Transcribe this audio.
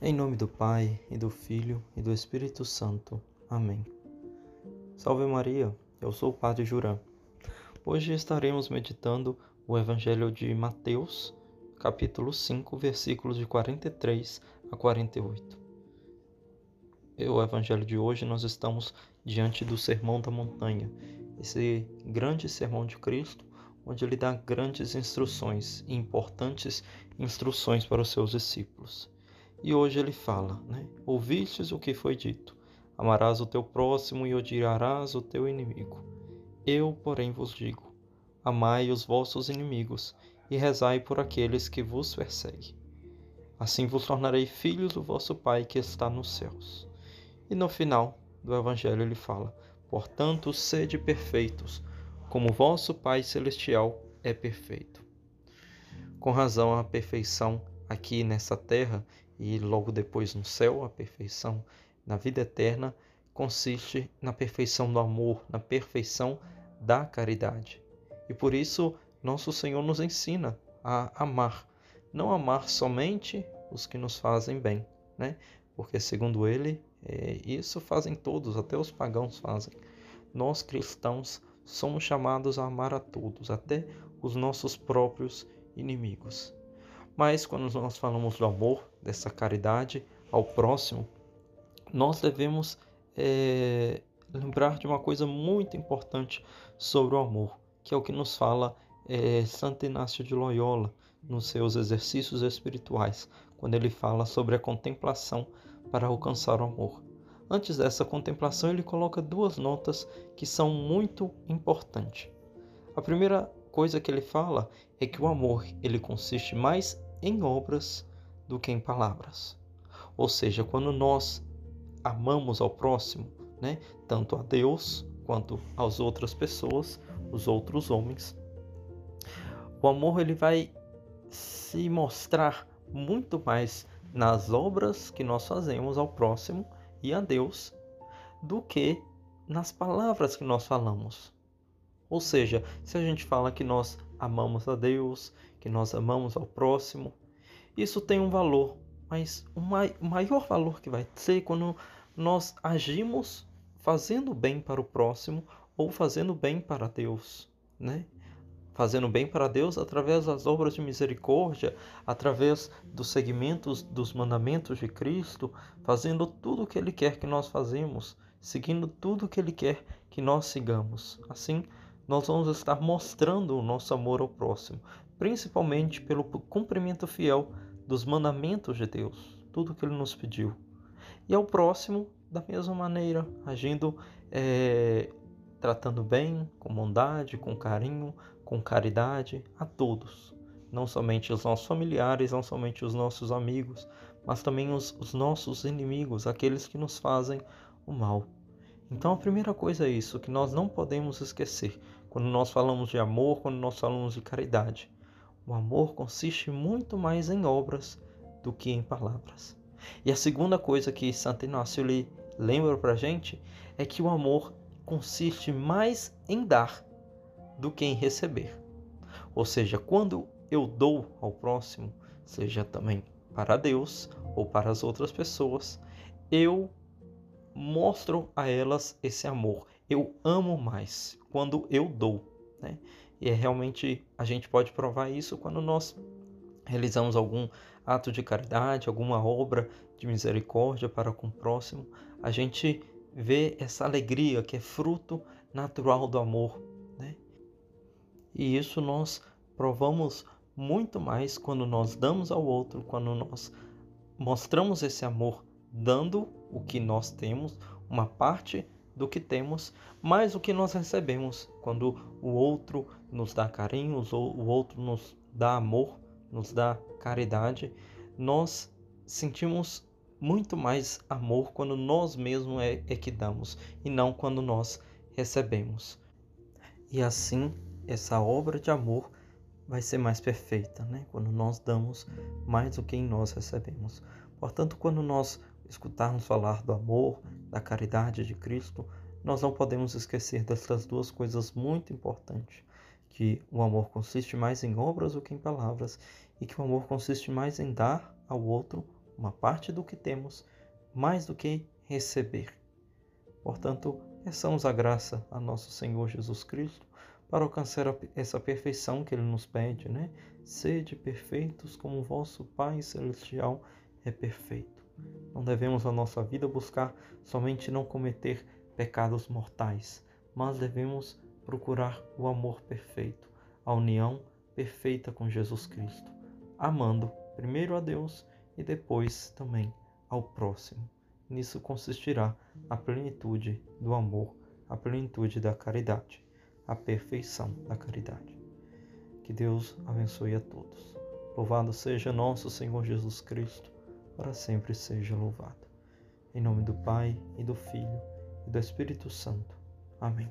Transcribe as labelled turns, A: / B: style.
A: Em nome do Pai, e do Filho, e do Espírito Santo. Amém. Salve Maria, eu sou o Padre Juran. Hoje estaremos meditando o Evangelho de Mateus, capítulo 5, versículos de 43 a 48. O Evangelho de hoje nós estamos diante do Sermão da Montanha, esse grande sermão de Cristo, onde ele dá grandes instruções e importantes instruções para os seus discípulos. E hoje ele fala, né? Ouvistes o que foi dito: amarás o teu próximo e odiarás o teu inimigo. Eu, porém, vos digo: amai os vossos inimigos e rezai por aqueles que vos perseguem. Assim vos tornarei filhos do vosso Pai que está nos céus. E no final do Evangelho ele fala: Portanto, sede perfeitos, como vosso Pai celestial é perfeito. Com razão, a perfeição aqui nessa terra e logo depois no céu, a perfeição na vida eterna consiste na perfeição do amor, na perfeição da caridade. E por isso nosso Senhor nos ensina a amar, não amar somente os que nos fazem bem, né? Porque segundo ele, é, isso fazem todos, até os pagãos fazem. Nós cristãos somos chamados a amar a todos, até os nossos próprios inimigos. Mas quando nós falamos do amor, dessa caridade ao próximo, nós devemos é, lembrar de uma coisa muito importante sobre o amor, que é o que nos fala é, Santo Inácio de Loyola nos seus exercícios espirituais, quando ele fala sobre a contemplação para alcançar o amor. Antes dessa contemplação, ele coloca duas notas que são muito importantes. A primeira coisa que ele fala é que o amor ele consiste mais em obras do que em palavras. Ou seja, quando nós amamos ao próximo, né, tanto a Deus quanto às outras pessoas, os outros homens, o amor ele vai se mostrar muito mais nas obras que nós fazemos ao próximo e a Deus do que nas palavras que nós falamos. Ou seja, se a gente fala que nós amamos a Deus, que nós amamos ao próximo, isso tem um valor, mas o maior valor que vai ser quando nós agimos fazendo bem para o próximo ou fazendo bem para Deus, né? Fazendo bem para Deus através das obras de misericórdia, através dos segmentos dos mandamentos de Cristo, fazendo tudo o que Ele quer que nós fazemos, seguindo tudo o que Ele quer que nós sigamos. Assim, nós vamos estar mostrando o nosso amor ao próximo, principalmente pelo cumprimento fiel dos mandamentos de Deus, tudo que Ele nos pediu. E ao próximo, da mesma maneira, agindo, é, tratando bem, com bondade, com carinho, com caridade a todos. Não somente os nossos familiares, não somente os nossos amigos, mas também os, os nossos inimigos, aqueles que nos fazem o mal. Então a primeira coisa é isso, que nós não podemos esquecer quando nós falamos de amor, quando nós falamos de caridade. O amor consiste muito mais em obras do que em palavras. E a segunda coisa que Santo Inácio lhe lembra para gente é que o amor consiste mais em dar do que em receber. Ou seja, quando eu dou ao próximo, seja também para Deus ou para as outras pessoas, eu mostro a elas esse amor. Eu amo mais quando eu dou. Né? E é realmente a gente pode provar isso quando nós realizamos algum ato de caridade, alguma obra de misericórdia para com o próximo. A gente vê essa alegria que é fruto natural do amor. Né? E isso nós provamos muito mais quando nós damos ao outro, quando nós mostramos esse amor dando o que nós temos, uma parte do que temos, mais o que nós recebemos. Quando o outro nos dá carinho, o outro nos dá amor, nos dá caridade, nós sentimos muito mais amor quando nós mesmos é, é que damos e não quando nós recebemos. E assim, essa obra de amor vai ser mais perfeita, né? Quando nós damos mais do que nós recebemos. Portanto, quando nós escutarmos falar do amor, da caridade de Cristo, nós não podemos esquecer dessas duas coisas muito importantes: que o amor consiste mais em obras do que em palavras, e que o amor consiste mais em dar ao outro uma parte do que temos, mais do que receber. Portanto, peçamos a graça a nosso Senhor Jesus Cristo para alcançar essa perfeição que Ele nos pede, né? Sede perfeitos como o vosso Pai Celestial é perfeito. Não devemos na nossa vida buscar somente não cometer pecados mortais, mas devemos procurar o amor perfeito, a união perfeita com Jesus Cristo, amando primeiro a Deus e depois também ao próximo. Nisso consistirá a plenitude do amor, a plenitude da caridade, a perfeição da caridade. Que Deus abençoe a todos. Louvado seja nosso Senhor Jesus Cristo, para sempre seja louvado. Em nome do Pai, e do Filho, e do Espírito Santo. Amém.